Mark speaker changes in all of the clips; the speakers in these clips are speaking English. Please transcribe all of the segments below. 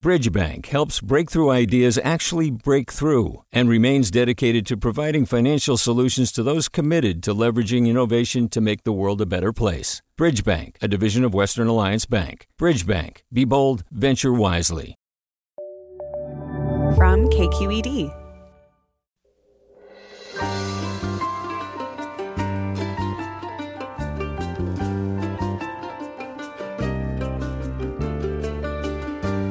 Speaker 1: Bridgebank helps breakthrough ideas actually break through and remains dedicated to providing financial solutions to those committed to leveraging innovation to make the world a better place. Bridgebank, a division of Western Alliance Bank. Bridgebank, be bold, venture wisely.
Speaker 2: From KQED.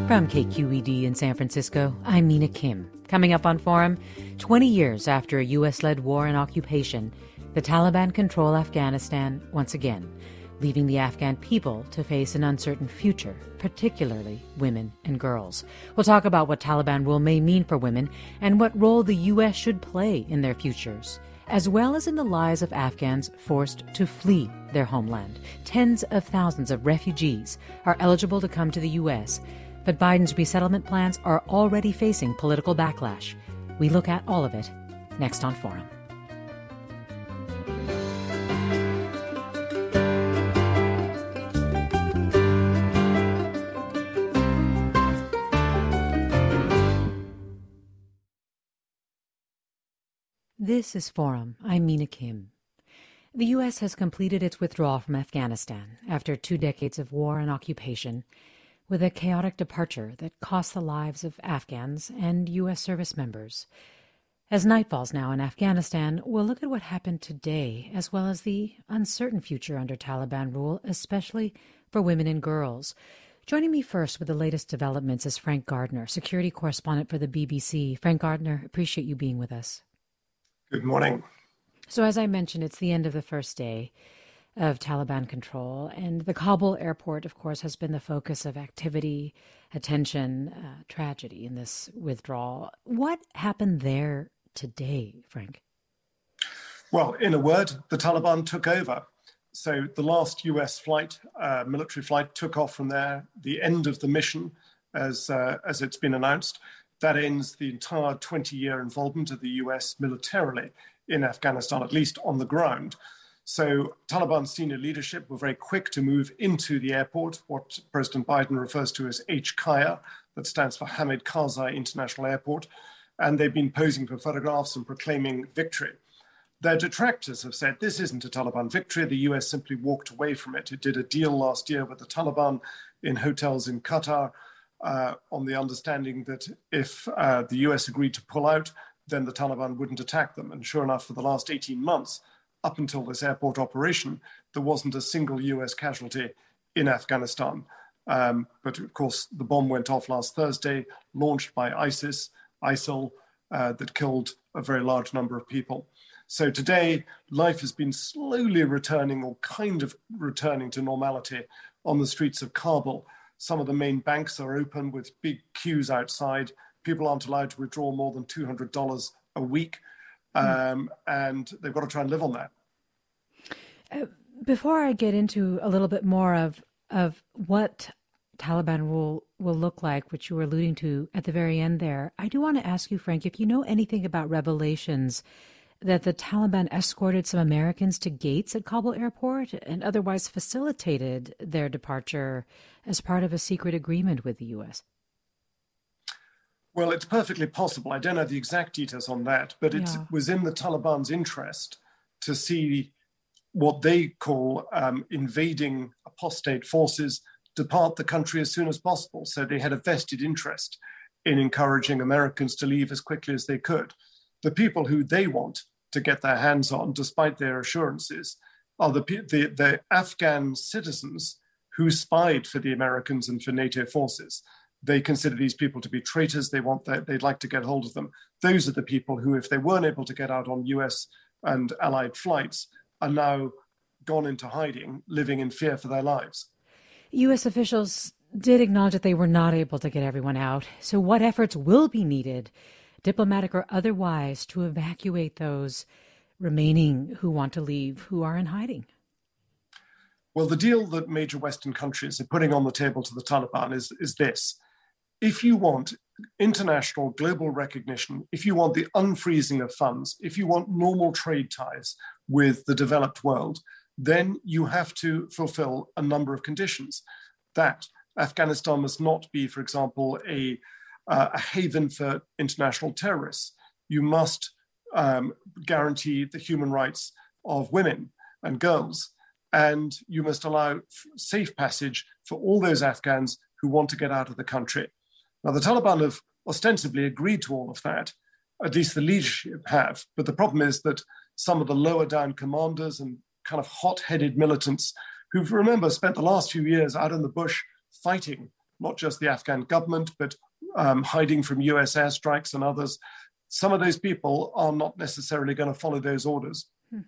Speaker 3: From KQED in San Francisco, I'm Mina Kim. Coming up on Forum, 20 years after a U.S. led war and occupation, the Taliban control Afghanistan once again, leaving the Afghan people to face an uncertain future, particularly women and girls. We'll talk about what Taliban rule may mean for women and what role the U.S. should play in their futures as well as in the lives of Afghans forced to flee their homeland. Tens of thousands of refugees are eligible to come to the U.S., but Biden's resettlement plans are already facing political backlash. We look at all of it next on Forum. This is Forum. I'm Mina Kim. The U.S. has completed its withdrawal from Afghanistan after two decades of war and occupation with a chaotic departure that cost the lives of Afghans and U.S. service members. As night falls now in Afghanistan, we'll look at what happened today, as well as the uncertain future under Taliban rule, especially for women and girls. Joining me first with the latest developments is Frank Gardner, security correspondent for the BBC. Frank Gardner, appreciate you being with us.
Speaker 4: Good morning.
Speaker 3: So, as I mentioned, it's the end of the first day of Taliban control. And the Kabul airport, of course, has been the focus of activity, attention, uh, tragedy in this withdrawal. What happened there today, Frank?
Speaker 4: Well, in a word, the Taliban took over. So the last US flight, uh, military flight, took off from there. The end of the mission, as, uh, as it's been announced, that ends the entire 20 year involvement of the US militarily in Afghanistan, at least on the ground. So Taliban senior leadership were very quick to move into the airport, what President Biden refers to as HKIA, that stands for Hamid Karzai International Airport. And they've been posing for photographs and proclaiming victory. Their detractors have said this isn't a Taliban victory. The US simply walked away from it. It did a deal last year with the Taliban in hotels in Qatar uh, on the understanding that if uh, the US agreed to pull out, then the Taliban wouldn't attack them. And sure enough, for the last 18 months, up until this airport operation, there wasn't a single US casualty in Afghanistan. Um, but of course, the bomb went off last Thursday, launched by ISIS, ISIL, uh, that killed a very large number of people. So today, life has been slowly returning or kind of returning to normality on the streets of Kabul. Some of the main banks are open with big queues outside. People aren't allowed to withdraw more than $200 a week. Hmm. Um, and they've got to try and live on that.
Speaker 3: Uh, before I get into a little bit more of of what Taliban rule will look like, which you were alluding to at the very end there, I do want to ask you, Frank, if you know anything about revelations that the Taliban escorted some Americans to gates at Kabul airport and otherwise facilitated their departure as part of a secret agreement with the U.S.
Speaker 4: Well, it's perfectly possible. I don't know the exact details on that, but it yeah. was in the Taliban's interest to see what they call um, invading apostate forces depart the country as soon as possible. So they had a vested interest in encouraging Americans to leave as quickly as they could. The people who they want to get their hands on, despite their assurances, are the, the, the Afghan citizens who spied for the Americans and for NATO forces. They consider these people to be traitors. They want that. They'd like to get hold of them. Those are the people who, if they weren't able to get out on U.S. and Allied flights, are now gone into hiding, living in fear for their lives.
Speaker 3: U.S. officials did acknowledge that they were not able to get everyone out. So, what efforts will be needed, diplomatic or otherwise, to evacuate those remaining who want to leave, who are in hiding?
Speaker 4: Well, the deal that major Western countries are putting on the table to the Taliban is, is this. If you want international global recognition, if you want the unfreezing of funds, if you want normal trade ties with the developed world, then you have to fulfill a number of conditions. That Afghanistan must not be, for example, a, uh, a haven for international terrorists. You must um, guarantee the human rights of women and girls. And you must allow safe passage for all those Afghans who want to get out of the country. Now, the Taliban have ostensibly agreed to all of that, at least the leadership have. But the problem is that some of the lower down commanders and kind of hot headed militants who've, remember, spent the last few years out in the bush fighting not just the Afghan government, but um, hiding from US airstrikes and others, some of those people are not necessarily going to follow those orders. Hmm.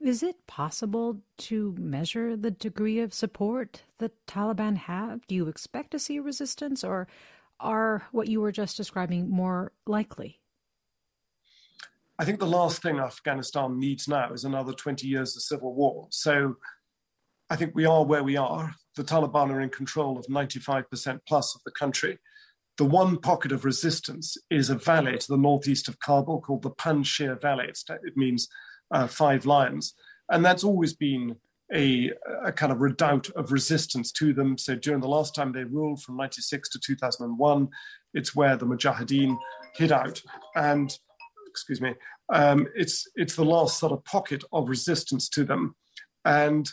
Speaker 3: Is it possible to measure the degree of support the Taliban have? Do you expect to see resistance, or are what you were just describing more likely?
Speaker 4: I think the last thing Afghanistan needs now is another 20 years of civil war. So I think we are where we are. The Taliban are in control of 95% plus of the country. The one pocket of resistance is a valley to the northeast of Kabul called the Panjshir Valley. It means uh, five lions. And that's always been a, a, kind of redoubt of resistance to them. So during the last time they ruled from 96 to 2001, it's where the Mujahideen hid out. And, excuse me, um, it's, it's the last sort of pocket of resistance to them. And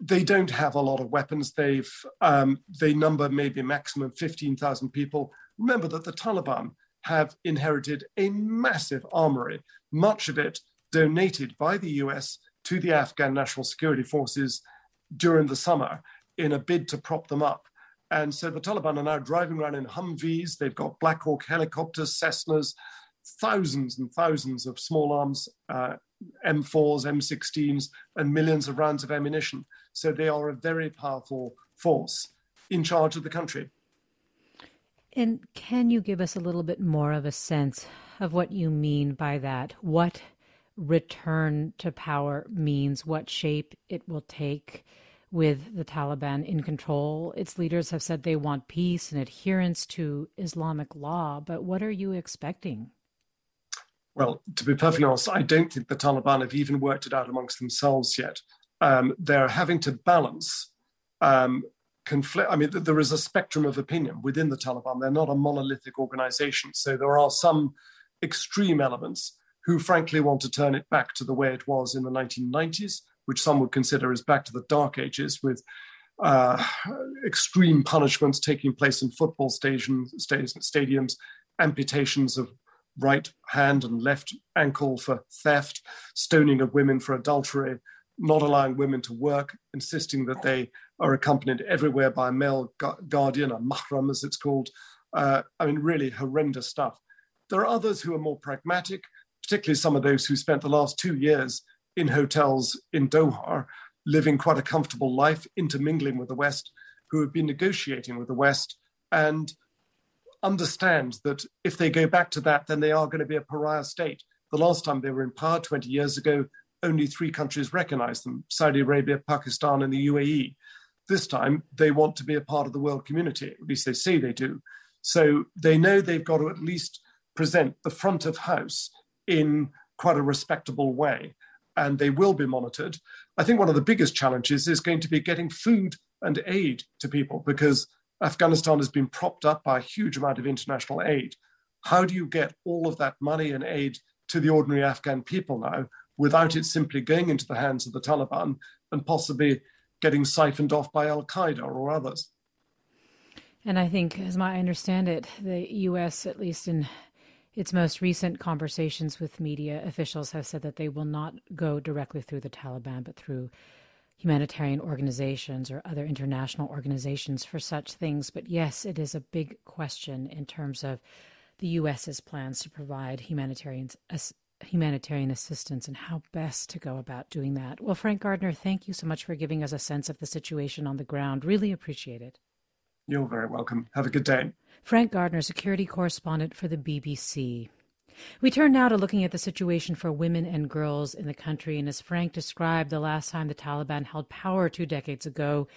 Speaker 4: they don't have a lot of weapons. They've um, they number maybe maximum fifteen thousand people. Remember that the Taliban have inherited a massive armory, much of it donated by the US to the Afghan National Security Forces during the summer in a bid to prop them up. And so the Taliban are now driving around in Humvees. They've got Black Hawk helicopters, Cessnas, thousands and thousands of small arms uh, M4s, M16s, and millions of rounds of ammunition. So they are a very powerful force in charge of the country.
Speaker 3: And can you give us a little bit more of a sense of what you mean by that? What return to power means, what shape it will take with the Taliban in control? Its leaders have said they want peace and adherence to Islamic law, but what are you expecting?
Speaker 4: Well, to be perfectly honest, I don't think the Taliban have even worked it out amongst themselves yet. Um, they're having to balance um, conflict. I mean, there is a spectrum of opinion within the Taliban. They're not a monolithic organization. So there are some extreme elements who, frankly, want to turn it back to the way it was in the 1990s, which some would consider as back to the dark ages with uh, extreme punishments taking place in football stadiums, stadiums amputations of right hand and left ankle for theft, stoning of women for adultery, not allowing women to work, insisting that they are accompanied everywhere by a male gu- guardian, a mahram as it's called. Uh, I mean, really horrendous stuff. There are others who are more pragmatic, particularly some of those who spent the last two years in hotels in Doha, living quite a comfortable life, intermingling with the West, who have been negotiating with the West and understand that if they go back to that, then they are going to be a pariah state. The last time they were in power 20 years ago, only three countries recognized them Saudi Arabia, Pakistan, and the UAE. This time, they want to be a part of the world community, at least they say they do. So they know they've got to at least present the front of house in quite a respectable way, and they will be monitored. I think one of the biggest challenges is going to be getting food and aid to people because Afghanistan has been propped up by a huge amount of international aid. How do you get all of that money and aid to the ordinary Afghan people now without it simply going into the hands of the Taliban and possibly getting siphoned off by Al Qaeda or others?
Speaker 3: And I think, as I understand it, the U.S., at least in its most recent conversations with media officials, have said that they will not go directly through the Taliban, but through humanitarian organizations or other international organizations for such things. But yes, it is a big question in terms of the U.S.'s plans to provide humanitarian, humanitarian assistance and how best to go about doing that. Well, Frank Gardner, thank you so much for giving us a sense of the situation on the ground. Really appreciate it.
Speaker 4: You're very welcome. Have a good day.
Speaker 3: Frank Gardner, security correspondent for the BBC. We turn now to looking at the situation for women and girls in the country. And as Frank described the last time the Taliban held power two decades ago,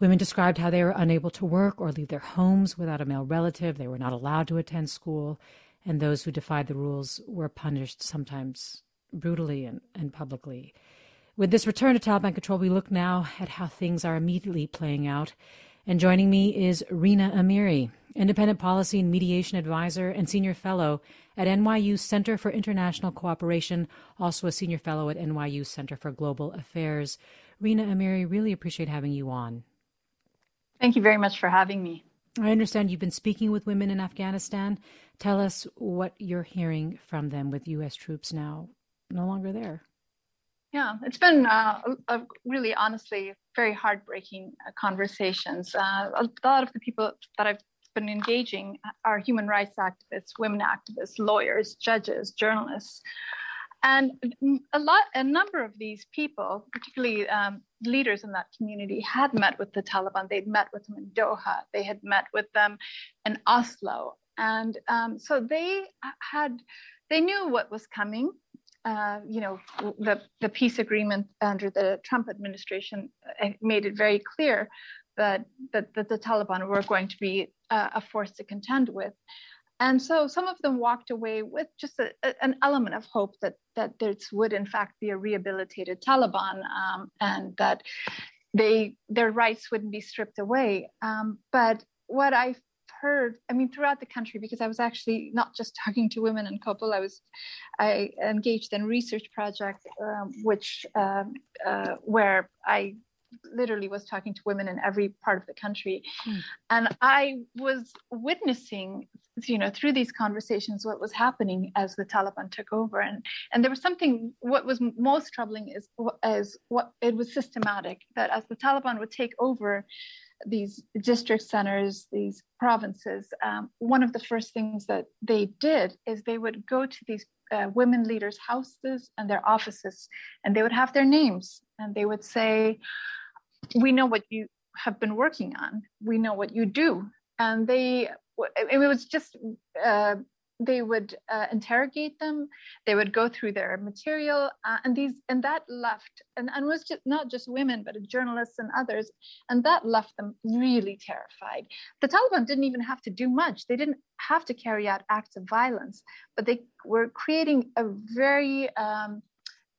Speaker 3: women described how they were unable to work or leave their homes without a male relative. They were not allowed to attend school. And those who defied the rules were punished sometimes brutally and, and publicly. With this return to Taliban control, we look now at how things are immediately playing out And joining me is Rina Amiri, Independent Policy and Mediation Advisor and Senior Fellow at NYU Center for International Cooperation, also a Senior Fellow at NYU Center for Global Affairs. Rina Amiri, really appreciate having you on.
Speaker 2: Thank you very much for having me.
Speaker 3: I understand you've been speaking with women in Afghanistan. Tell us what you're hearing from them with U.S. troops now no longer there.
Speaker 2: Yeah, it's been uh, a, really, honestly, very heartbreaking uh, conversations. Uh, a lot of the people that I've been engaging are human rights activists, women activists, lawyers, judges, journalists, and a lot, a number of these people, particularly um, leaders in that community, had met with the Taliban. They'd met with them in Doha. They had met with them in Oslo, and um, so they had, they knew what was coming. Uh, you know, the, the peace agreement under the Trump administration uh, made it very clear that, that, that the Taliban were going to be uh, a force to contend with. And so some of them walked away with just a, a, an element of hope that, that this would, in fact, be a rehabilitated Taliban um, and that they their rights wouldn't be stripped away. Um, but what I heard, I mean, throughout the country, because I was actually not just talking to women in Kabul, I was, I engaged in research project, um, which um, uh, where I literally was talking to women in every part of the country, mm. and I was witnessing, you know, through these conversations what was happening as the Taliban took over, and and there was something. What was most troubling is as what it was systematic that as the Taliban would take over these district centers, these provinces, um, one of the first things that they did is they would go to these uh, women leaders' houses and their offices, and they would have their names, and they would say, "We know what you have been working on. We know what you do." And they, it was just uh, they would uh, interrogate them they would go through their material uh, and these and that left and, and was just not just women but journalists and others and that left them really terrified. The taliban didn't even have to do much. They didn't have to carry out acts of violence but they were creating a very um,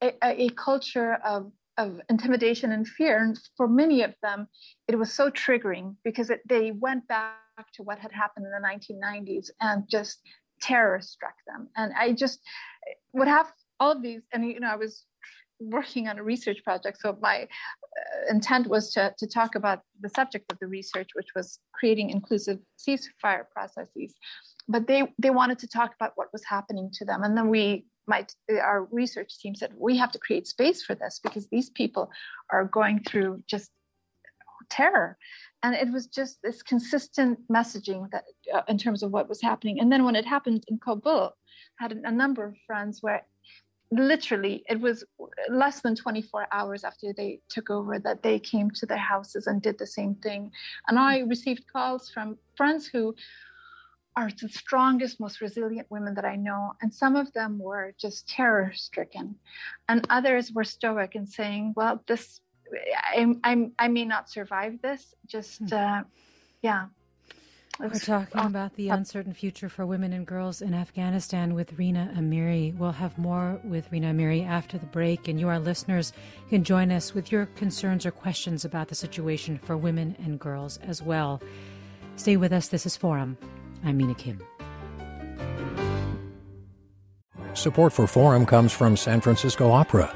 Speaker 2: a, a culture of of intimidation and fear. And for many of them it was so triggering because it, they went back to what had happened in the 1990s and just terror struck them. And I just would have all of these, and you know, I was working on a research project, so my uh, intent was to, to talk about the subject of the research, which was creating inclusive ceasefire processes. But they they wanted to talk about what was happening to them, and then we my our research team said we have to create space for this because these people are going through just terror and it was just this consistent messaging that uh, in terms of what was happening. And then when it happened in kabul I had a number of friends where literally it was less than 24 hours after they took over that they came to their houses and did the same thing. And i received calls from friends who are the strongest most resilient women that i know. And some of them were just terror stricken and others were stoic and saying well this I, I, I may not survive this. Just, hmm. uh, yeah.
Speaker 3: We're talking about the uncertain future for women and girls in Afghanistan with Rina Amiri. We'll have more with Rina Amiri after the break, and you, our listeners, can join us with your concerns or questions about the situation for women and girls as well. Stay with us. This is Forum. I'm Mina Kim.
Speaker 5: Support for Forum comes from San Francisco Opera.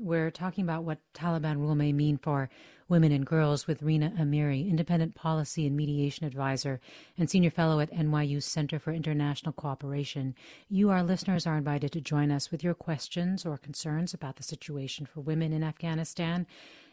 Speaker 3: We're talking about what Taliban rule may mean for women and girls with Rina Amiri, Independent Policy and Mediation Advisor and Senior Fellow at NYU Center for International Cooperation. You, our listeners, are invited to join us with your questions or concerns about the situation for women in Afghanistan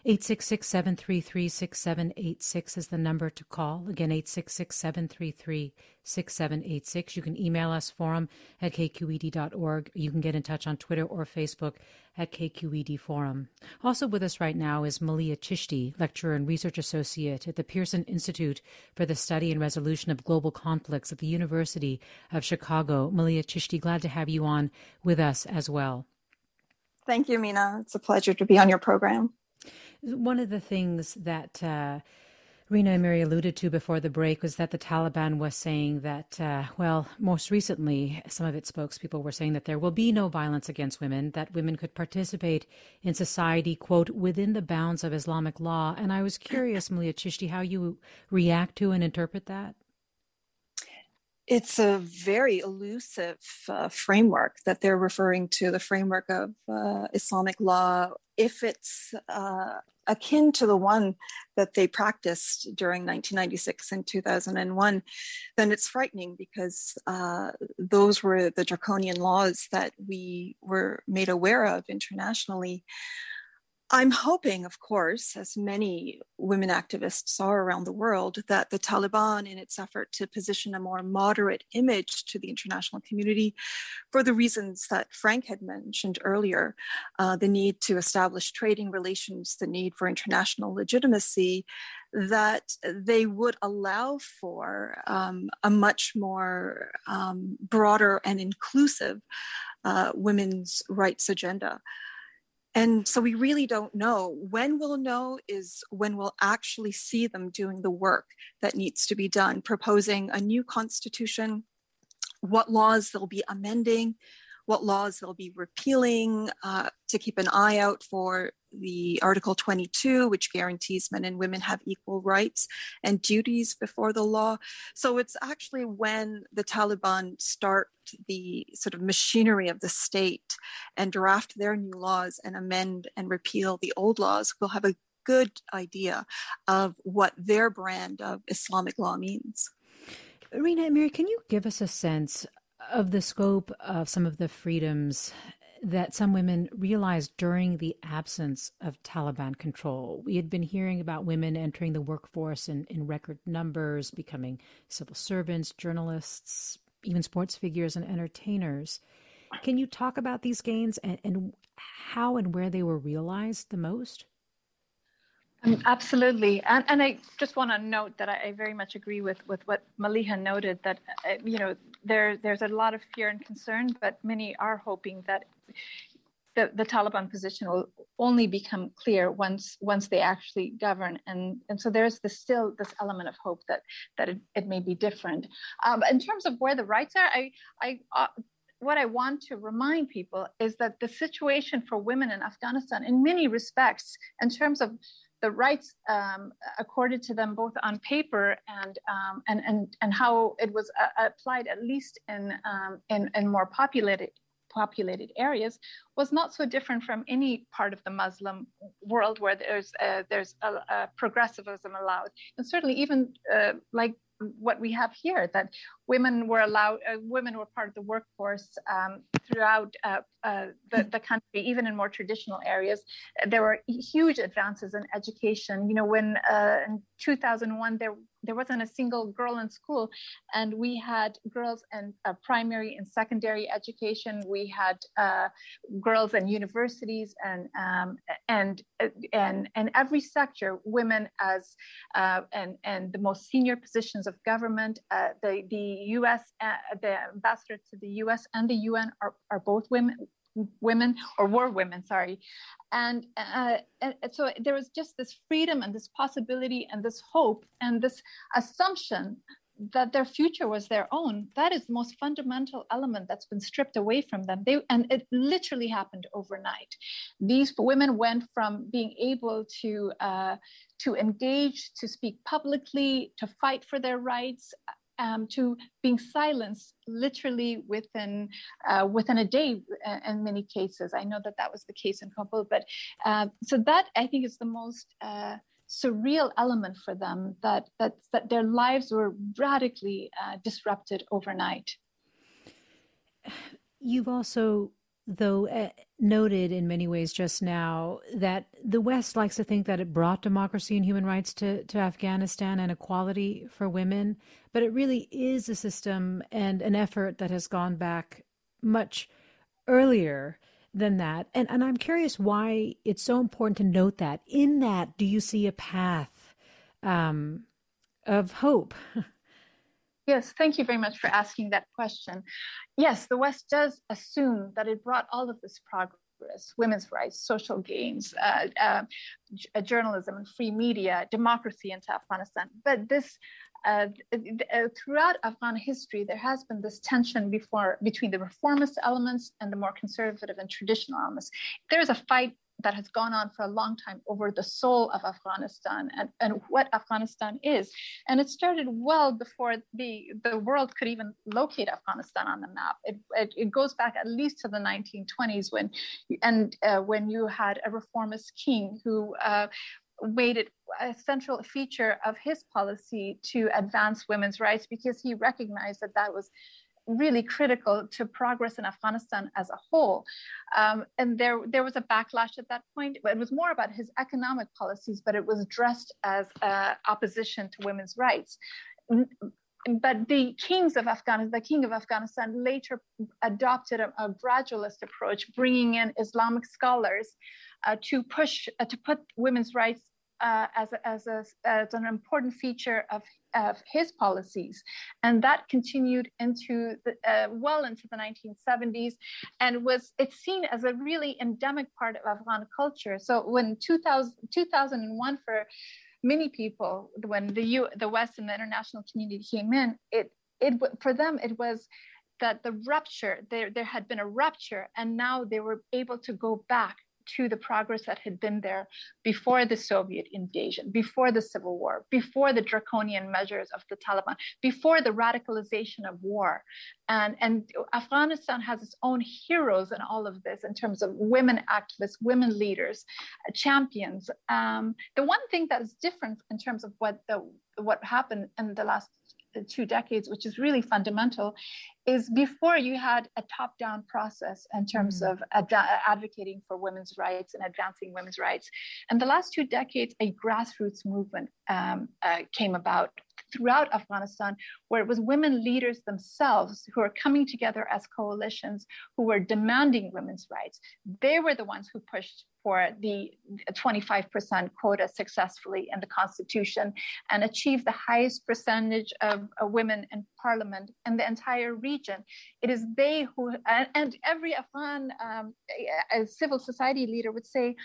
Speaker 3: 866 733 6786 is the number to call. Again, 866 733 6786. You can email us forum at kqed.org. You can get in touch on Twitter or Facebook at KQED Forum. Also with us right now is Maliha Chishti, lecturer and research associate at the Pearson Institute for the Study and Resolution of Global Conflicts at the University of Chicago. Maliha Chishti, glad to have you on with us as well.
Speaker 6: Thank you, Mina. It's a pleasure to be on your program.
Speaker 3: One of the things that uh, Rina Amiri alluded to before the break was that the Taliban was saying that, uh, well, most recently, some of its spokespeople were saying that there will be no violence against women, that women could participate in society, quote, within the bounds of Islamic law. And I was curious, Maliha Chishti, how you react to and interpret that.
Speaker 6: It's a very elusive uh, framework that they're referring to, the framework of uh, Islamic law. If it's uh, akin to the one that they practiced during 1996 and 2001, then it's frightening because uh, those were the draconian laws that we were made aware of internationally. I'm hoping, of course, as many women activists are around the world, that the Taliban, in its effort to position a more moderate image to the international community, for the reasons that Frank had mentioned earlier uh, the need to establish trading relations, the need for international legitimacy, that they would allow for um, a much more um, broader and inclusive uh, women's rights agenda. And so we really don't know. When we'll know is when we'll actually see them doing the work that needs to be done, proposing a new constitution, what laws they'll be amending, what laws they'll be repealing, uh, to keep an eye out for the Article 22, which guarantees men and women have equal rights and duties before the law. So it's actually when the Taliban start the sort of machinery of the state and draft their new laws and amend and repeal the old laws, we'll have a good idea of what their brand of Islamic law means.
Speaker 3: Rina Amiri, can you give us a sense of the scope of some of the freedoms that some women realized during the absence of Taliban control. We had been hearing about women entering the workforce in, in record numbers, becoming civil servants, journalists, even sports figures and entertainers. Can you talk about these gains and, and how and where they were realized the most?
Speaker 2: Um, absolutely, and and I just want to note that I, I, very much agree with with what Maliha noted that uh, you know there there's a lot of fear and concern, but many are hoping that the, the Taliban position will only become clear once once they actually govern, and and so there's this still this element of hope that that it, it may be different. Um, in terms of where the rights are, I I. Uh, what I want to remind people is that the situation for women in Afghanistan, in many respects, in terms of the rights um, accorded to them both on paper and um, and, and and how it was uh, applied at least in, um, in in more populated populated areas was not so different from any part of the Muslim world where there's uh, there's a, a progressivism allowed, and certainly even uh, like what we have here that women were allowed uh, women were part of the workforce um, throughout uh, uh, the, the country even in more traditional areas. There were huge advances in education. You know when uh, in 2001 there there wasn't a single girl in school and we had girls in uh, primary and secondary education. We had uh, girls in universities and um, and and and every sector women as and and the most senior positions of government the the U.S. Uh, the ambassador to the U.S. and the UN are, are both women women or were women sorry and, uh, and so there was just this freedom and this possibility and this hope and this assumption that their future was their own that is the most fundamental element that's been stripped away from them they and it literally happened overnight these women went from being able to uh, to engage to speak publicly to fight for their rights um, to being silenced literally within uh, within a day uh, in many cases. I know that that was the case in Kabul, but uh, so that I think is the most uh, surreal element for them that that that their lives were radically uh, disrupted overnight.
Speaker 3: You've also though, uh, noted in many ways just now that the West likes to think that it brought democracy and human rights to, to Afghanistan and equality for women, but it really is a system and an effort that has gone back much earlier than that. And, and I'm curious why it's so important to note that. In that, do you see a path um, of hope?
Speaker 2: Yes, thank you very much for asking that question. Yes, the West does assume that it brought all of this progress women's rights, social gains, uh, uh, uh, journalism and free media, democracy into Afghanistan. But this, uh, uh, throughout Afghan history, there has been this tension before between the reformist elements and the more conservative and traditional elements. There is a fight that has gone on for a long time over the soul of Afghanistan and, and what Afghanistan is. And it started well before the, the world could even locate Afghanistan on the map. It, it, it goes back at least to the 1920s when, and uh, when you had a reformist king who uh, made it a central feature of his policy to advance women's rights because he recognized that that was really critical to progress in Afghanistan as a whole. Um, and there, there was a backlash at that point. It was more about his economic policies, but it was dressed as uh, opposition to women's rights. But the kings of Afghanistan, the king of Afghanistan, later adopted a, a gradualist approach, bringing in Islamic scholars uh, to push uh, to put women's rights uh, as, a, as, a, as an important feature of, of his policies. And that continued into the, uh, well into the 1970s and was it's seen as a really endemic part of Afghan culture. So when 2000, 2001 for many people, when the, U, the West and the international community came in, it, it for them it was that the rupture there there had been a rupture and now they were able to go back to the progress that had been there before the Soviet invasion, before the civil war, before the draconian measures of the Taliban, before the radicalization of war. And, and Afghanistan has its own heroes in all of this in terms of women activists, women leaders, uh, champions. Um, the one thing that is different in terms of what the what happened in the last two decades, which is really fundamental, is before you had a top down process in terms mm. of ad- advocating for women's rights and advancing women's rights. And the last two decades, a grassroots movement um, uh, came about throughout Afghanistan, where it was women leaders themselves who are coming together as coalitions who were demanding women's rights. They were the ones who pushed for the 25% quota successfully in the constitution and achieved the highest percentage of women in parliament in the entire region. It is they who, and, and every Afghan um, civil society leader would say,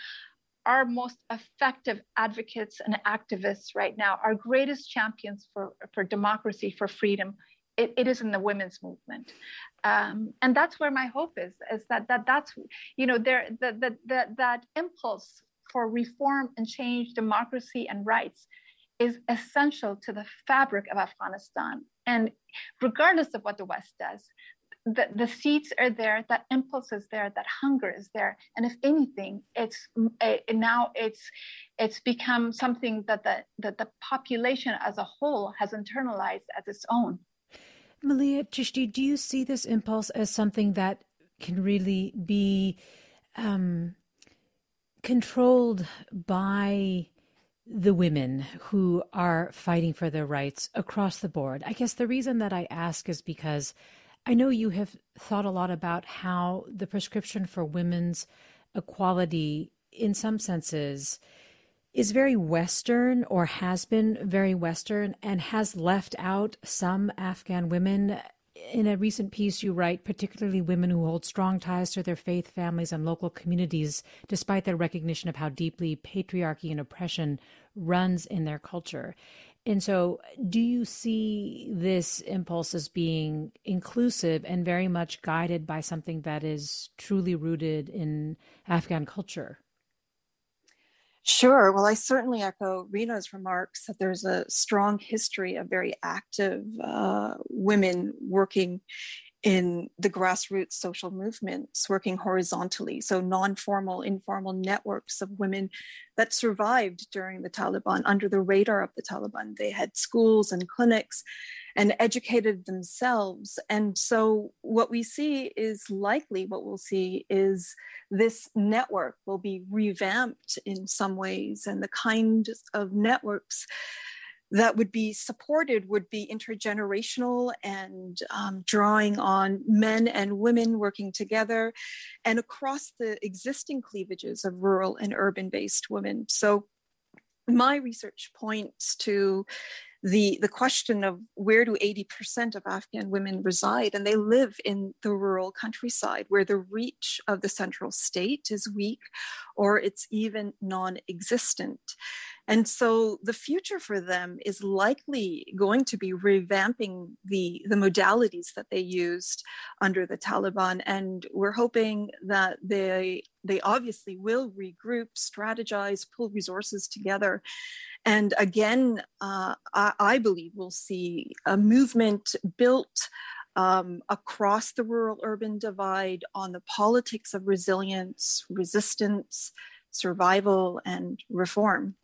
Speaker 2: our most effective advocates and activists right now, our greatest champions for, for democracy, for freedom, it, it is in the women's movement. Um, and that's where my hope is, is that, that that's, you know, there, that, that, that, that impulse for reform and change, democracy and rights is essential to the fabric of Afghanistan. And regardless of what the West does, the, the seeds are there, that impulse is there, that hunger is there. And if anything, it's it, now it's it's become something that the, that the population as a whole has internalized as its own.
Speaker 3: Maliha Chishti, do you see this impulse as something that can really be um, controlled by the women who are fighting for their rights across the board? I guess the reason that I ask is because I know you have thought a lot about how the prescription for women's equality, in some senses, is very Western or has been very Western and has left out some Afghan women. In a recent piece, you write, particularly women who hold strong ties to their faith, families, and local communities, despite their recognition of how deeply patriarchy and oppression runs in their culture. And so, do you see this impulse as being inclusive and very much guided by something that is truly rooted in Afghan culture?
Speaker 6: Sure. Well, I certainly echo Rina's remarks that there's a strong history of very active uh, women working in the grassroots social movements working horizontally. So, non formal, informal networks of women that survived during the Taliban under the radar of the Taliban. They had schools and clinics and educated themselves. And so, what we see is likely what we'll see is this network will be revamped in some ways, and the kind of networks that would be supported would be intergenerational and um, drawing on men and women working together and across the existing cleavages of rural and urban based women. So, my research points to the the question of where do 80% of afghan women reside and they live in the rural countryside where the reach of the central state is weak or it's even non-existent and so the future for them is likely going to be revamping the, the modalities that they used under the Taliban. And we're hoping that they, they obviously will regroup, strategize, pull resources together. And again, uh, I, I believe we'll see a movement built um, across the rural urban divide on the politics of resilience, resistance, survival, and reform.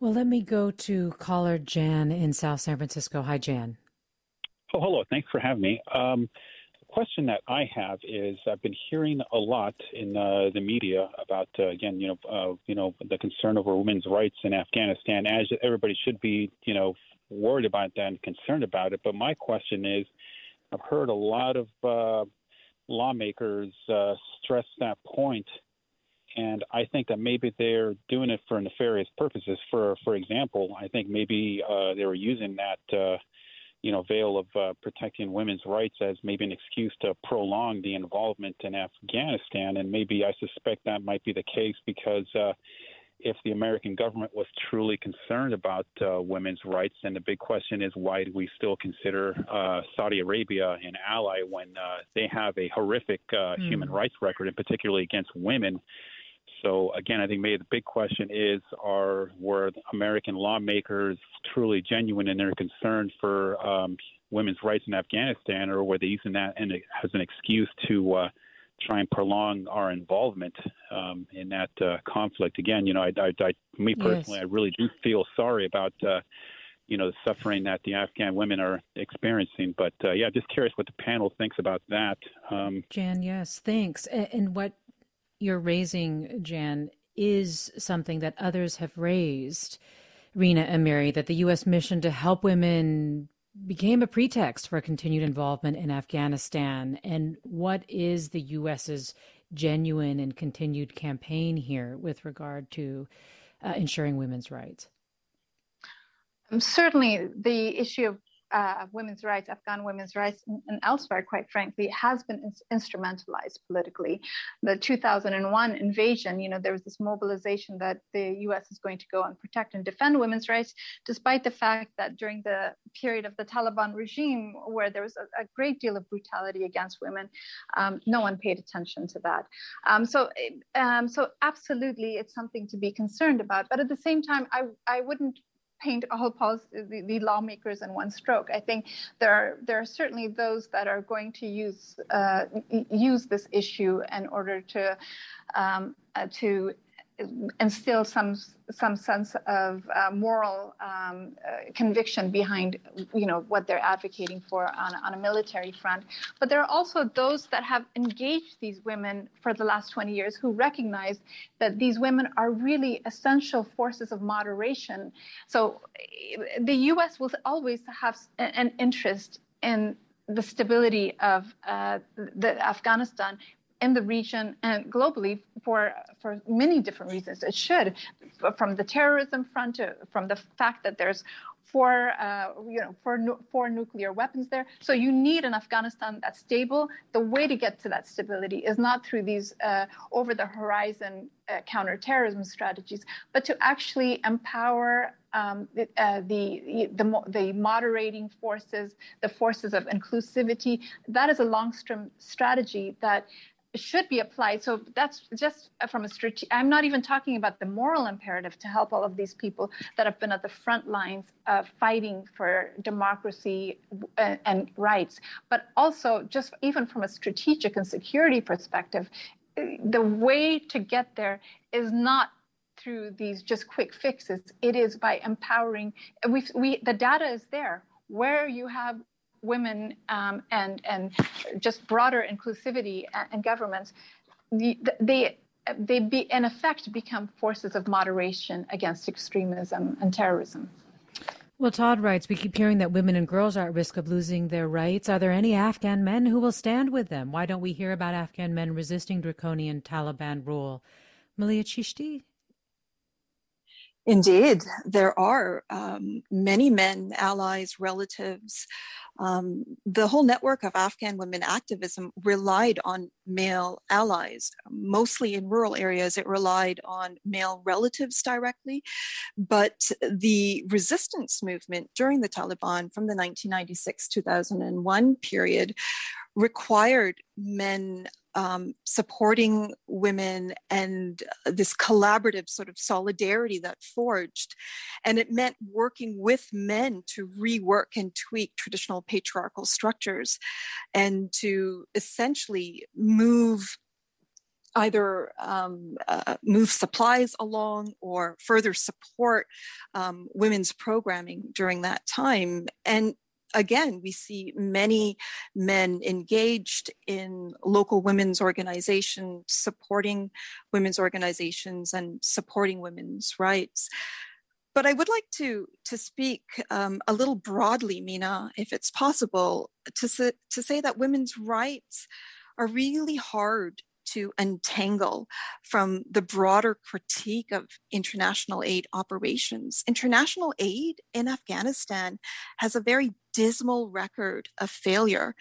Speaker 3: Well, let me go to caller Jan in South San Francisco. Hi, Jan.
Speaker 7: Oh, hello. Thanks for having me. Um, the question that I have is I've been hearing a lot in uh, the media about uh, again, you know, uh, you know, the concern over women's rights in Afghanistan. As everybody should be, you know, worried about that and concerned about it. But my question is, I've heard a lot of uh, lawmakers uh, stress that point and I think that maybe they're doing it for nefarious purposes. For for example, I think maybe uh, they were using that uh, you know veil of uh, protecting women's rights as maybe an excuse to prolong the involvement in Afghanistan, and maybe I suspect that might be the case because. Uh, if the American government was truly concerned about uh, women's rights, then the big question is why do we still consider uh, Saudi Arabia an ally when uh, they have a horrific uh, mm. human rights record, and particularly against women? So again, I think maybe the big question is: Are were American lawmakers truly genuine in their concern for um, women's rights in Afghanistan, or were they using that and as an excuse to uh, try and prolong our involvement um, in that uh, conflict? Again, you know, I, I, I me personally, yes. I really do feel sorry about. Uh, you know the suffering that the Afghan women are experiencing. But uh, yeah, just curious what the panel thinks about that.
Speaker 3: Um, Jan, yes, thanks. And what you're raising, Jan, is something that others have raised, Rina Amiri, that the U.S. mission to help women became a pretext for continued involvement in Afghanistan. And what is the U.S.'s genuine and continued campaign here with regard to uh, ensuring women's rights?
Speaker 2: Um, certainly, the issue of uh, women's rights, Afghan women's rights, and, elsewhere, quite frankly, has been in- instrumentalized politically. The 2001 invasion, you know, there was this mobilization that the U.S. is going to go and protect and defend women's rights, despite the fact that during the period of the Taliban regime, where there was a, a great deal of brutality against women, um, no one paid attention to that. Um, so, um, so absolutely, it's something to be concerned about. But at the same time, I, I wouldn't paint all policy, the, the, lawmakers in one stroke. I think there are there are certainly those that are going to use uh, use this issue in order to um, uh, to instill some some sense of uh, moral um, uh, conviction behind you know what they're advocating for on, on a military front. But there are also those that have engaged these women for the last 20 years who recognize that these women are really essential forces of moderation. So the US will always have an interest in the stability of uh, the Afghanistan in the region and globally for for many different reasons. It should, from the terrorism front, to, from the fact that there's four, uh, you know, four, four nuclear weapons there. So you need an Afghanistan that's stable. The way to get to that stability is not through these uh, over-the-horizon uh, counterterrorism strategies, but to actually empower um, the, uh, the, the, the moderating forces, the forces of inclusivity. That is a long-term strategy that should be applied. So that's just from a strategic, I'm not even talking about the moral imperative to help all of these people that have been at the front lines of fighting for democracy and, uh, and rights, but also just even from a strategic and security perspective, the way to get there is not through these just quick fixes. It is by empowering. We, we the data is there where you have women um, and and just broader inclusivity and governments, the, they they be in effect become forces of moderation against extremism and terrorism.
Speaker 3: Well, Todd writes, we keep hearing that women and girls are at risk of losing their rights. Are there any Afghan men who will stand with them? Why don't we hear about Afghan men resisting draconian Taliban rule? Maliha Chishti,
Speaker 6: Indeed, there are um, many men, allies, relatives. Um, the whole network of Afghan women activism relied on male allies. Mostly in rural areas, it relied on male relatives directly. But the resistance movement during the Taliban from the 1996 2001 period required men um, supporting women and this collaborative sort of solidarity that forged. And it meant working with men to rework and tweak traditional patriarchal structures and to essentially move either um, uh, move supplies along or further support um, women's programming during that time. And again, we see many men engaged in local women's organizations, supporting women's organizations and supporting women's rights. But I would like to, to speak um, a little broadly, Mina, if it's possible, to, say, to say that women's rights are really hard to untangle from the broader critique of international aid operations. International aid in Afghanistan has a very dismal record of failure.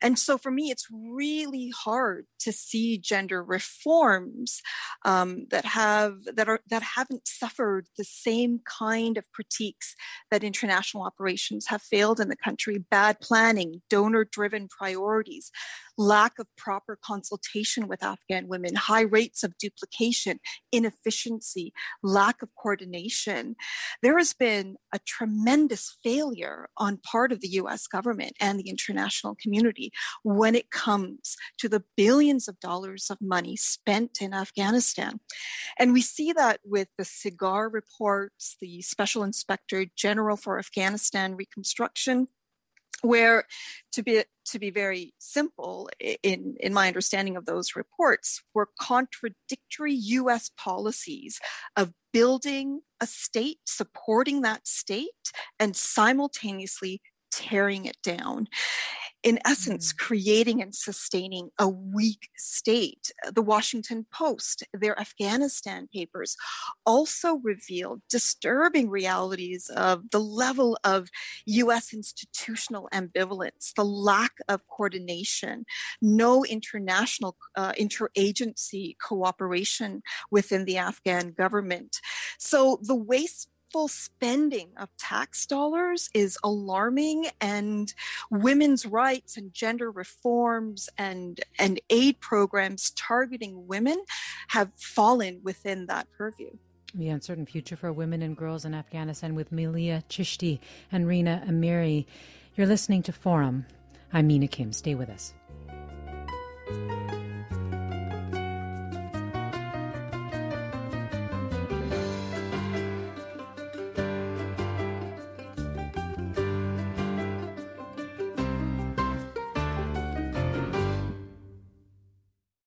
Speaker 6: And so for me, it's really hard to see gender reforms um, that have that are that haven't suffered the same kind of critiques that international operations have failed in the country. Bad planning, donor-driven priorities, lack of proper consultation with Afghan women, high rates of duplication, inefficiency, lack of coordination. There has been a tremendous failure on part of the US government and the international community when it comes to the billions of dollars of money spent in Afghanistan. And we see that with the SIGAR reports, the Special Inspector General for Afghanistan Reconstruction where to be to be very simple in in my understanding of those reports were contradictory US policies of building a state supporting that state and simultaneously tearing it down in essence, mm. creating and sustaining a weak state. The Washington Post, their Afghanistan papers, also revealed disturbing realities of the level of US institutional ambivalence, the lack of coordination, no international uh, interagency cooperation within the Afghan government. So the waste wasteful spending of tax dollars is alarming and women's rights and gender reforms and and aid programs targeting women have fallen within that purview
Speaker 3: the uncertain future for women and girls in Afghanistan with Maliha Chishti and Rina Amiri. You're listening to Forum. I'm Mina Kim. Stay with us.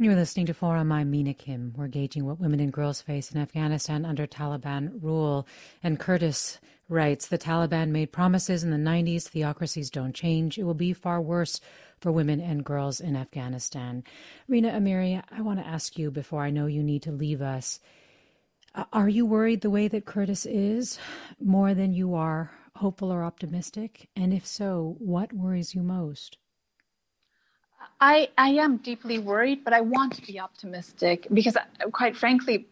Speaker 3: You're listening to Forum. I'm Mina Kim. We're gauging what women and girls face in Afghanistan under Taliban rule. And Curtis writes The Taliban made promises in the 90s theocracies don't change. It will be far worse for women and girls in Afghanistan. Rina Amiri, I want to ask you before I know you need to leave us are you worried the way that Curtis is more than you are hopeful or optimistic? And if so, what worries you most?
Speaker 2: I, I am deeply worried, but I want to be optimistic because, quite frankly,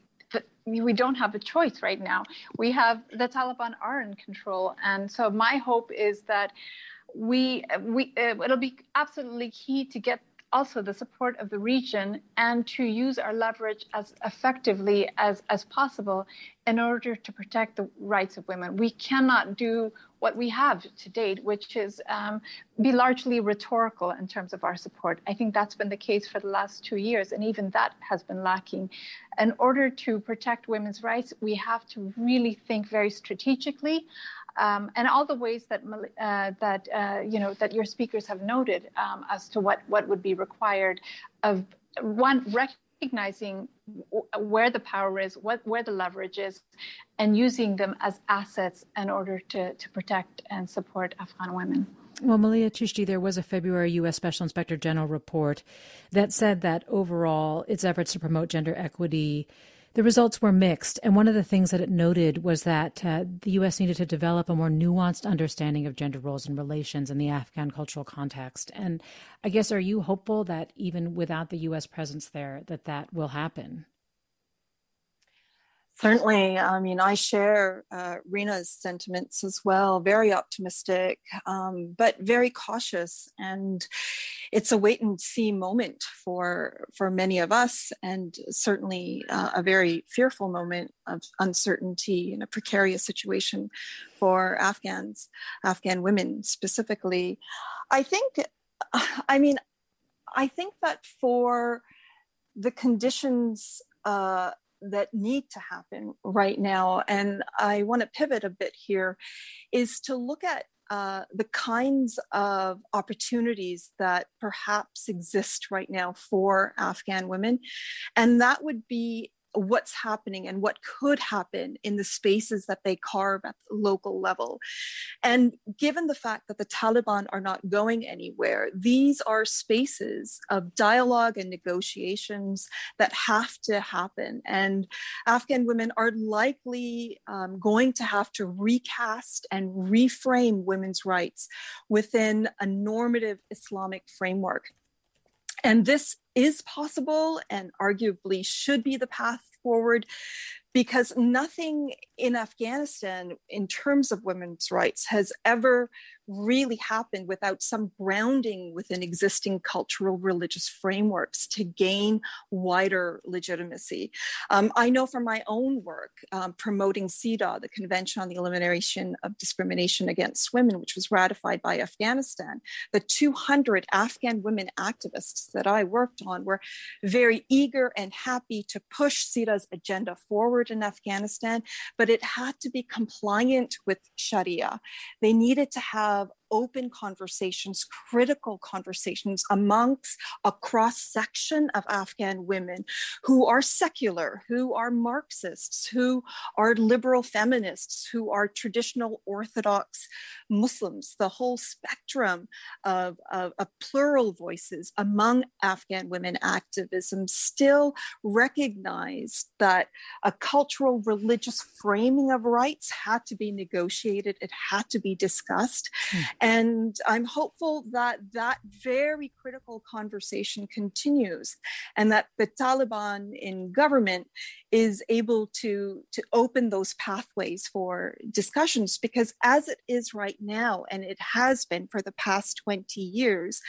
Speaker 2: we don't have a choice right now. We have the Taliban are in control, and so my hope is that we we uh, it'll be absolutely key to get also the support of the region and to use our leverage as effectively as, as possible in order to protect the rights of women. We cannot do what we have to date, which is um, be largely rhetorical in terms of our support. I think that's been the case for the last two years, and even that has been lacking. In order to protect women's rights, we have to really think very strategically um, and all the ways that uh, that uh, you know that your speakers have noted um, as to what what would be required of one recognizing where the power is, what where the leverage is, and using them as assets in order to to protect and support Afghan women.
Speaker 3: Well, Maliha Chishti, there was a February U.S. Special Inspector General report that said that overall its efforts to promote gender equity the results were mixed, and one of the things that it noted was that uh, the U.S. needed to develop a more nuanced understanding of gender roles and relations in the Afghan cultural context. And I guess, are you hopeful that even without the U.S. presence there, that that will happen?
Speaker 6: Certainly. I mean, I share uh, Rina's sentiments as well. Very optimistic, um, but very cautious. And it's a wait and see moment for for many of us, and certainly uh, a very fearful moment of uncertainty and a precarious situation for Afghans, Afghan women specifically. I think, I mean, I think that for the conditions uh, that need to happen right now, and I want to pivot a bit here, is to look at uh, the kinds of opportunities that perhaps exist right now for Afghan women. And that would be what's happening and what could happen in the spaces that they carve at the local level. And given the fact that the Taliban are not going anywhere, these are spaces of dialogue and negotiations that have to happen. And Afghan women are likely um, going to have to recast and reframe women's rights within a normative Islamic framework. And this is possible and arguably should be the path forward because nothing in Afghanistan in terms of women's rights has ever really happened without some grounding within existing cultural religious frameworks to gain wider legitimacy. Um, I know from my own work um, promoting CEDAW, the Convention on the Elimination of Discrimination Against Women, which was ratified by Afghanistan, the 200 Afghan women activists that I worked on were very eager and happy to push CEDAW's agenda forward in Afghanistan, but it had to be compliant with Sharia. They needed to have open conversations, critical conversations amongst a cross section of Afghan women who are secular, who are Marxists, who are liberal feminists, who are traditional Orthodox Muslims, the whole spectrum of, of, of plural voices among Afghan women activism still recognized that a cultural religious framing of rights had to be negotiated, it had to be discussed. Mm. And I'm hopeful that that very critical conversation continues and that the Taliban in government is able to, to open those pathways for discussions because as it is right now, and it has been for the past 20 years,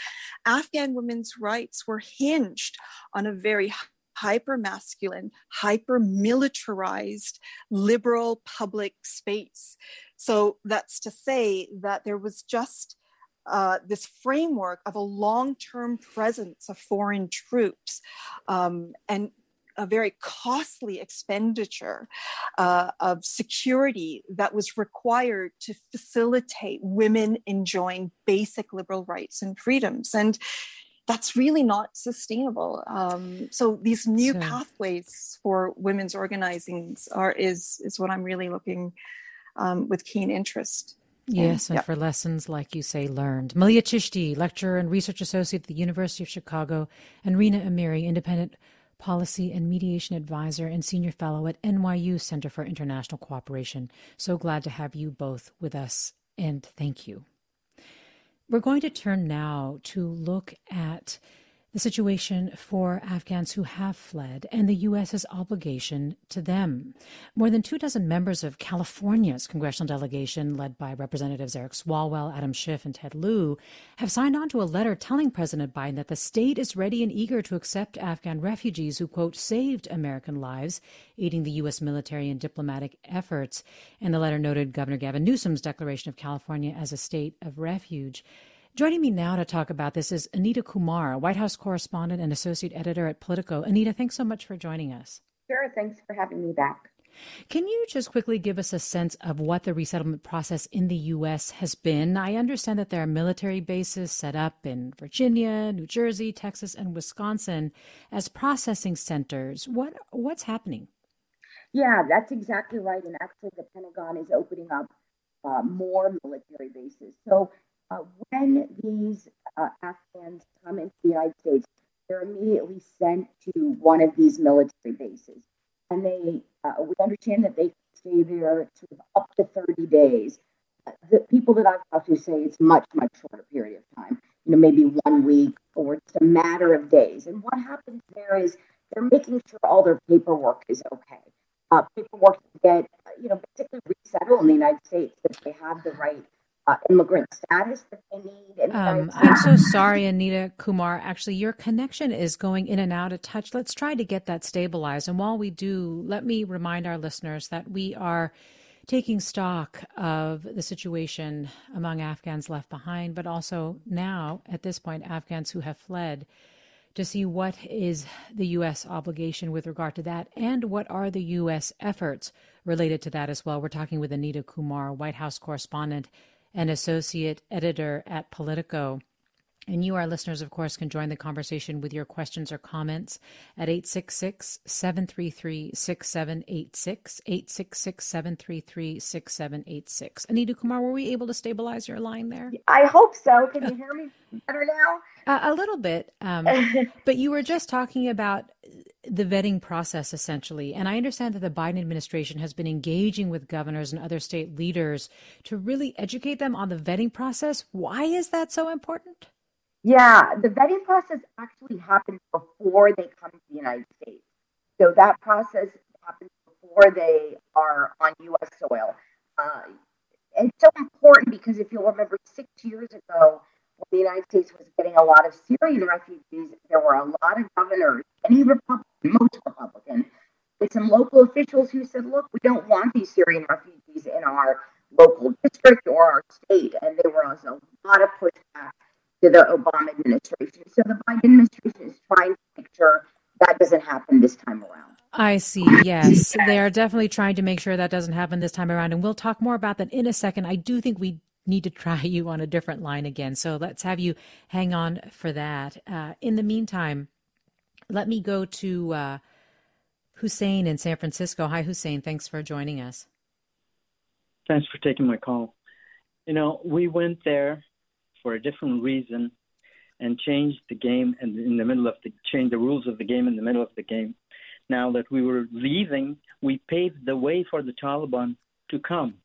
Speaker 6: Afghan women's rights were hinged on a very hyper masculine, hyper militarized liberal public space. So that's to say that there was just uh, this framework of a long term presence of foreign troops um, and a very costly expenditure uh, of security that was required to facilitate women enjoying basic liberal rights and freedoms. And that's really not sustainable. Um, so these new so, pathways for women's organizing are is is what I'm really looking um, with keen interest.
Speaker 3: Yes, and yep. for lessons like you say learned. Maliha Chishti, lecturer and research associate at the University of Chicago, and Rina Amiri, independent policy and mediation advisor and senior fellow at NYU Center for International Cooperation. So glad to have you both with us, and thank you. We're going to turn now to look at the situation for Afghans who have fled and the U.S.'s obligation to them. More than two dozen members of California's congressional delegation, led by Representatives Eric Swalwell, Adam Schiff, and Ted Lieu, have signed on to a letter telling President Biden that the state is ready and eager to accept Afghan refugees who, quote, saved American lives, aiding the U.S. military and diplomatic efforts. And the letter noted Governor Gavin Newsom's declaration of California as a state of refuge. Joining me now to talk about this is Anita Kumar, White House correspondent and associate editor at Politico. Anita, thanks so much for joining us.
Speaker 8: Sure, thanks for having me back.
Speaker 3: Can you just quickly give us a sense of what the resettlement process in the U.S. has been? I understand that there are military bases set up in Virginia, New Jersey, Texas, and Wisconsin as processing centers. What what's happening?
Speaker 8: Yeah, that's exactly right. And actually, the Pentagon is opening up uh, more military bases. So uh, when these uh, Afghans come into the United States, they're immediately sent to one of these military bases. And they, uh, we understand that they stay there sort of up to 30 days. Uh, the people that I've talked to say it's much, much shorter period of time, you know, maybe one week or just a matter of days. And what happens there is they're making sure all their paperwork is okay. Uh, paperwork to get, you know, basically resettle in the United States, that they have the right uh, immigrant status that they need.
Speaker 3: Um, I'm so sorry, Anita Kumar. Actually, your connection is going in and out a touch. Let's try to get that stabilized. And while we do, let me remind our listeners that we are taking stock of the situation among Afghans left behind, but also now, at this point, Afghans who have fled to see what is the U.S. obligation with regard to that and what are the U.S. efforts related to that as well. We're talking with Anita Kumar, White House correspondent and associate editor at Politico. And you, our listeners, of course, can join the conversation with your questions or comments at 866 733 6786. 866 733 6786. Anita Kumar, were we able to stabilize your line there?
Speaker 8: I hope so. Can you hear me better now?
Speaker 3: Uh, a little bit. Um, but you were just talking about the vetting process, essentially. And I understand that the Biden administration has been engaging with governors and other state leaders to really educate them on the vetting process. Why is that so important?
Speaker 8: Yeah, the vetting process actually happens before they come to the United States. So that process happens before they are on U.S. soil. Uh, and it's so important because if you'll remember, six years ago, the United States was getting a lot of Syrian refugees, there were a lot of governors, many Republican, most Republican, with some local officials who said, look, we don't want these Syrian refugees in our local district or our state. And there was a lot of pushback to the Obama administration. So the Biden administration is trying to make sure that doesn't happen this time around.
Speaker 3: I see. Yes. They are definitely trying to make sure that doesn't happen this time around. And we'll talk more about that in a second. I do think we need to try you on a different line again. So let's have you hang on for that. Uh, in the meantime, let me go to uh, Hussein in San Francisco. Hi, Hussein. Thanks for joining us.
Speaker 9: Thanks for taking my call. You know, we went there for a different reason and changed the game and in the middle of the change the rules of the game in the middle of the game. Now that we were leaving, we paved the way for the Taliban to come.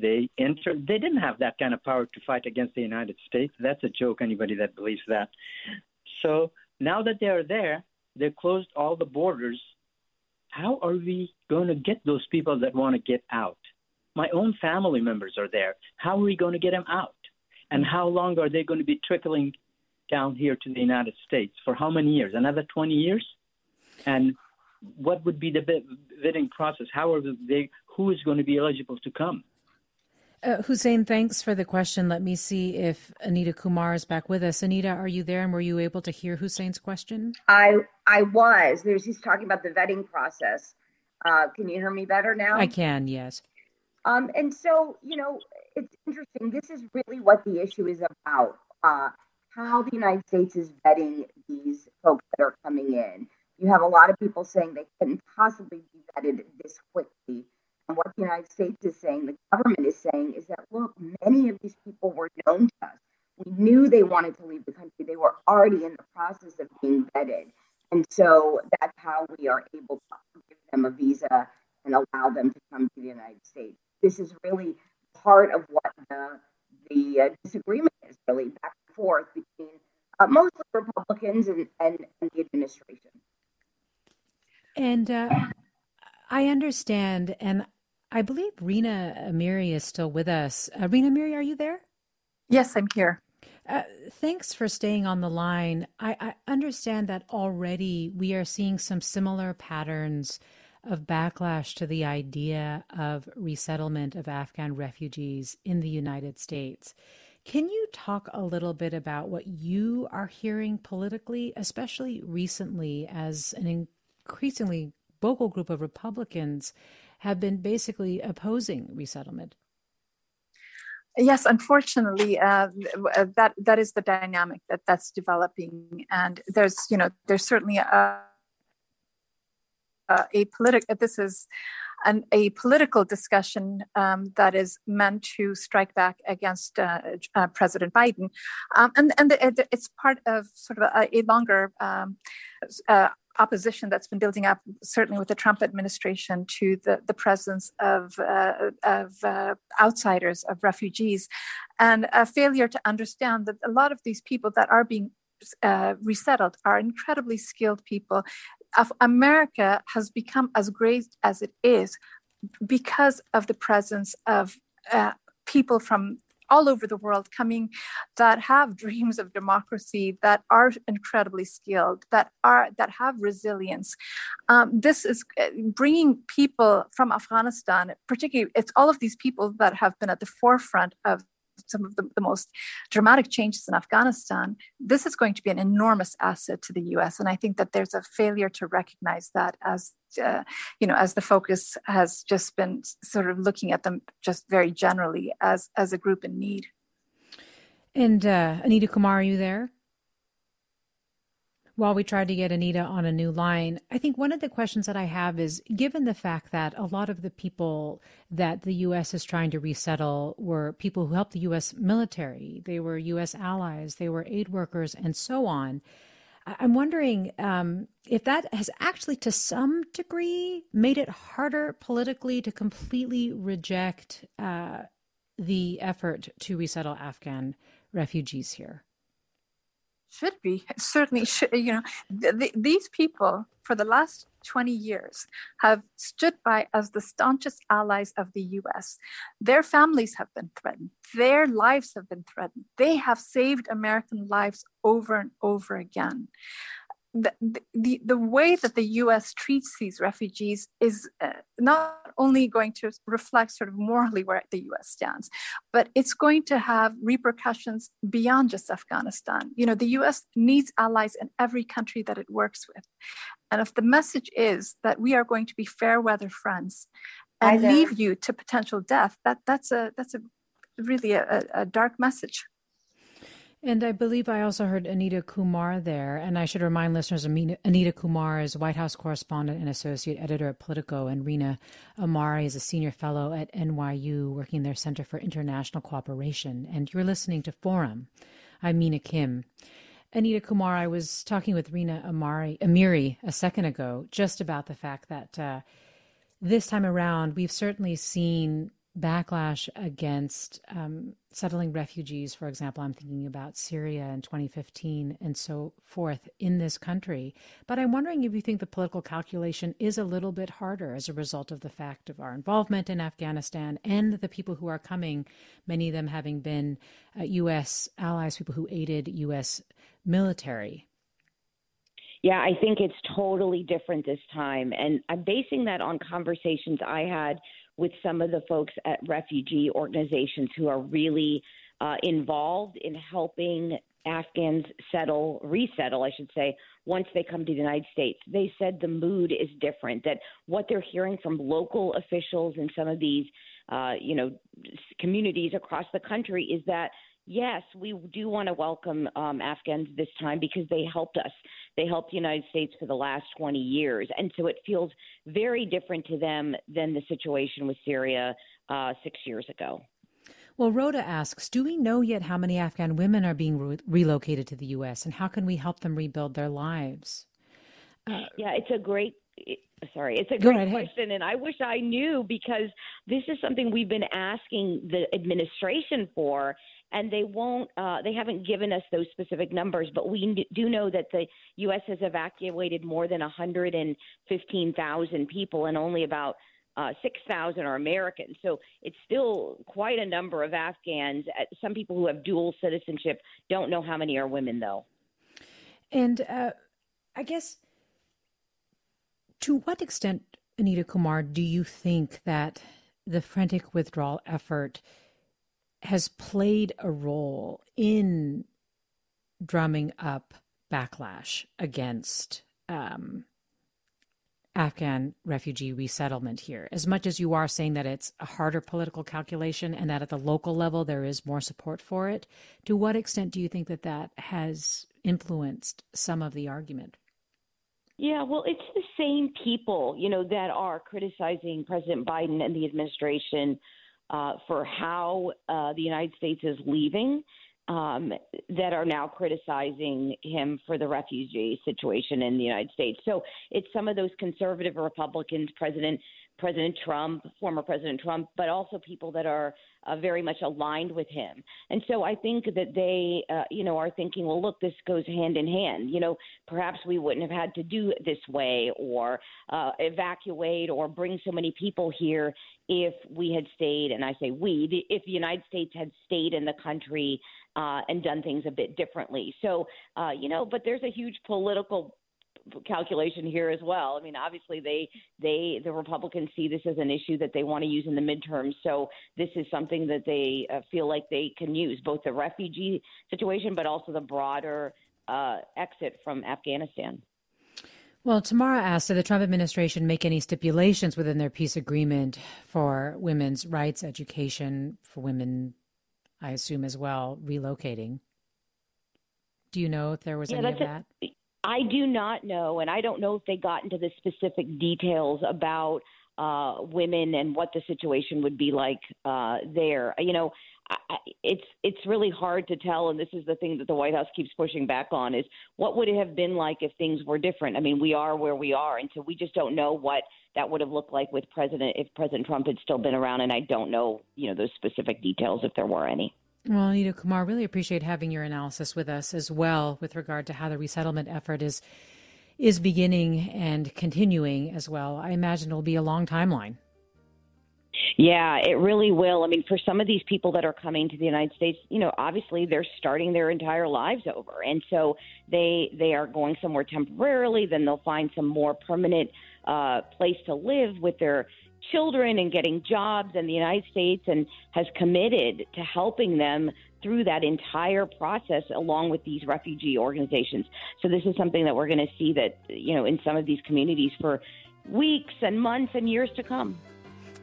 Speaker 9: They entered. They didn't have that kind of power to fight against the United States. That's a joke. Anybody that believes that. So now that they are there, they closed all the borders. How are we going to get those people that want to get out? My own family members are there. How are we going to get them out? And how long are they going to be trickling down here to the United States? For how many years? Another 20 years? And what would be the bidding process? How are they? Who is going to be eligible to come?
Speaker 3: Uh, Hussein, thanks for the question. Let me see if Anita Kumar is back with us. Anita, are you there and were you able to hear Hussein's question?
Speaker 8: I I was. There's he's talking about the vetting process. Uh, can you hear me better now?
Speaker 3: I can, yes.
Speaker 8: Um, and so, you know, it's interesting. This is really what the issue is about. Uh, how the United States is vetting these folks that are coming in. You have a lot of people saying they couldn't possibly be vetted this quickly what the United States is saying, the government is saying, is that look, many of these people were known to us. We knew they wanted to leave the country. They were already in the process of being vetted. And so that's how we are able to give them a visa and allow them to come to the United States. This is really part of what the, the uh, disagreement is really back and forth between uh, mostly Republicans and, and, and, the administration.
Speaker 3: And uh, I understand, and I believe Rina Amiri is still with us. Uh, Rina Amiri, are you there?
Speaker 2: Yes, I'm here.
Speaker 3: Uh, thanks for staying on the line. I, I, understand that already we are seeing some similar patterns of backlash to the idea of resettlement of Afghan refugees in the United States. Can you talk a little bit about what you are hearing politically, especially recently, as an increasingly vocal group of Republicans have been basically opposing resettlement?
Speaker 2: Yes, unfortunately, uh, that that is the dynamic that that's developing, and there's you know there's certainly a a political. This is an, a political discussion um, that is meant to strike back against uh, uh, President Biden, um, and and it's part of sort of a, a longer um, uh, opposition that's been building up, certainly with the Trump administration, to the, the presence of, uh, of uh, outsiders, of refugees, and a failure to understand that a lot of these people that are being uh, resettled are incredibly skilled people. America has become as great as it is because of the presence of uh, people from all over the world coming that have dreams of democracy that are incredibly skilled that are that have resilience. Um, this is uh, bringing people from afghanistan particularly it's all of these people that have been at the forefront of some of the, the, most dramatic changes in Afghanistan, this is going to be an enormous asset to the U.S. And I think that there's a failure to recognize that as uh, you know, as the focus has just been sort of looking at them just very generally as as a group in need.
Speaker 3: And uh, Anita Kumar, are you there? While we tried to get Anita on a new line, I think one of the questions that I have is given the fact that a lot of the people that the U.S. is trying to resettle were people who helped the U.S. military, they were U.S. allies, they were aid workers, and so on. I'm wondering um, if that has actually, to some degree, made it harder politically to completely reject uh, the effort to resettle Afghan refugees here
Speaker 2: should be certainly should, you know th- th- these people for the last 20 years have stood by as the staunchest allies of the US. Their families have been threatened. Their lives have been threatened. They have saved American lives over and over again the, the, the way that the US treats these refugees is uh, not only going to reflect sort of morally where the US stands, but it's going to have repercussions beyond just Afghanistan. You know, the US needs allies in every country that it works with. And if the message is that we are going to be fair weather friends and leave you to potential death, that, that's a that's a really a, a dark message.
Speaker 3: And I believe I also heard Anita Kumar there. And I should remind listeners Anita Kumar is White House correspondent and associate editor at Politico, and Rina Amari is a senior fellow at NYU, working their Center for International Cooperation. And you're listening to Forum. I'm Mina Kim. Anita Kumar, I was talking with Rina Amari, Amiri a second ago just about the fact that uh, this time around, we've certainly seen backlash against um, settling refugees, for example, I'm thinking about Syria in 2015 and so forth in this country. But I'm wondering if you think the political calculation is a little bit harder as a result of the fact of our involvement in Afghanistan and the people who are coming, many of them having been uh, U.S. allies, people who aided U.S. military.
Speaker 10: Yeah, I think it's totally different this time. And I'm basing that on conversations I had with some of the folks at refugee organizations who are really uh, involved in helping Afghans settle, resettle, I should say, once they come to the United States. They said the mood is different, that what they're hearing from local officials in some of these, uh, you know, communities across the country is that yes, we do want to welcome um, Afghans this time because they helped us. They helped the United States for the last 20 years. And so it feels very different to them than the situation with Syria uh, six years ago.
Speaker 3: Well, Rhoda asks Do we know yet how many Afghan women are being re- relocated to the U.S. and how can we help them rebuild their lives?
Speaker 10: Uh, yeah, it's a great sorry it's a great question and i wish i knew because this is something we've been asking the administration for and they won't. Uh, they haven't given us those specific numbers, but we do know that the U.S. has evacuated more than 115,000 people, and only about uh, 6,000 are Americans. So it's still quite a number of Afghans. Uh, some people who have dual citizenship don't know how many are women, though.
Speaker 3: And uh, I guess to what extent, Anita Kumar, do you think that the frantic withdrawal effort has played a role in drumming up backlash against um, Afghan refugee resettlement here. As much as you are saying that it's a harder political calculation and that at the local level there is more support for it, to what extent do you think that that has influenced some of the argument?
Speaker 10: Yeah, well, it's the same people, you know, that are criticizing President Biden and the administration uh, for how uh, the United States is leaving um, that are now criticizing him for the refugee situation in the United States. So it's some of those conservative Republicans, President President Trump, former President Trump, but also people that are uh, very much aligned with him. And so I think that they, uh, you know, are thinking, well, look, this goes hand in hand. You know, perhaps we wouldn't have had to do it this way or uh, evacuate or bring so many people here if we had stayed. And I say we, if the United States had stayed in the country uh, and done things a bit differently. So, uh, you know, but there's a huge political calculation here as well. I mean, obviously they they the Republicans see this as an issue that they want to use in the midterms. So this is something that they uh, feel like they can use both the refugee situation, but also the broader uh, exit from Afghanistan.
Speaker 3: Well, Tamara asked, did the Trump administration make any stipulations within their peace agreement for women's rights, education for women, I assume as well, relocating? Do you know if there was
Speaker 10: yeah,
Speaker 3: any of that?
Speaker 10: A, I do not know, and I don't know if they got into the specific details about uh, women and what the situation would be like uh, there. You know, I, it's it's really hard to tell, and this is the thing that the White House keeps pushing back on: is what would it have been like if things were different? I mean, we are where we are, and so we just don't know what that would have looked like with President if President Trump had still been around, and I don't know, you know, those specific details if there were any.
Speaker 3: Well, Anita Kumar, really appreciate having your analysis with us as well with regard to how the resettlement effort is is beginning and continuing as well. I imagine it'll be a long timeline.
Speaker 10: Yeah, it really will. I mean, for some of these people that are coming to the United States, you know, obviously they're starting their entire lives over, and so they they are going somewhere temporarily. Then they'll find some more permanent uh, place to live with their children and getting jobs in the United States and has committed to helping them through that entire process along with these refugee organizations. So this is something that we're going to see that you know in some of these communities for weeks and months and years to come.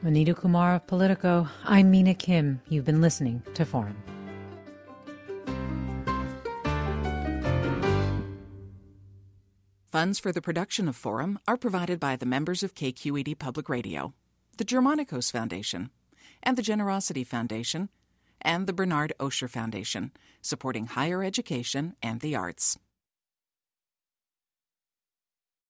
Speaker 3: Anita Kumar of Politico. I'm Mina Kim. You've been listening to Forum.
Speaker 11: Funds for the production of Forum are provided by the members of KQED Public Radio the Germanacos Foundation, and the Generosity Foundation, and the Bernard Osher Foundation, supporting higher education and the arts.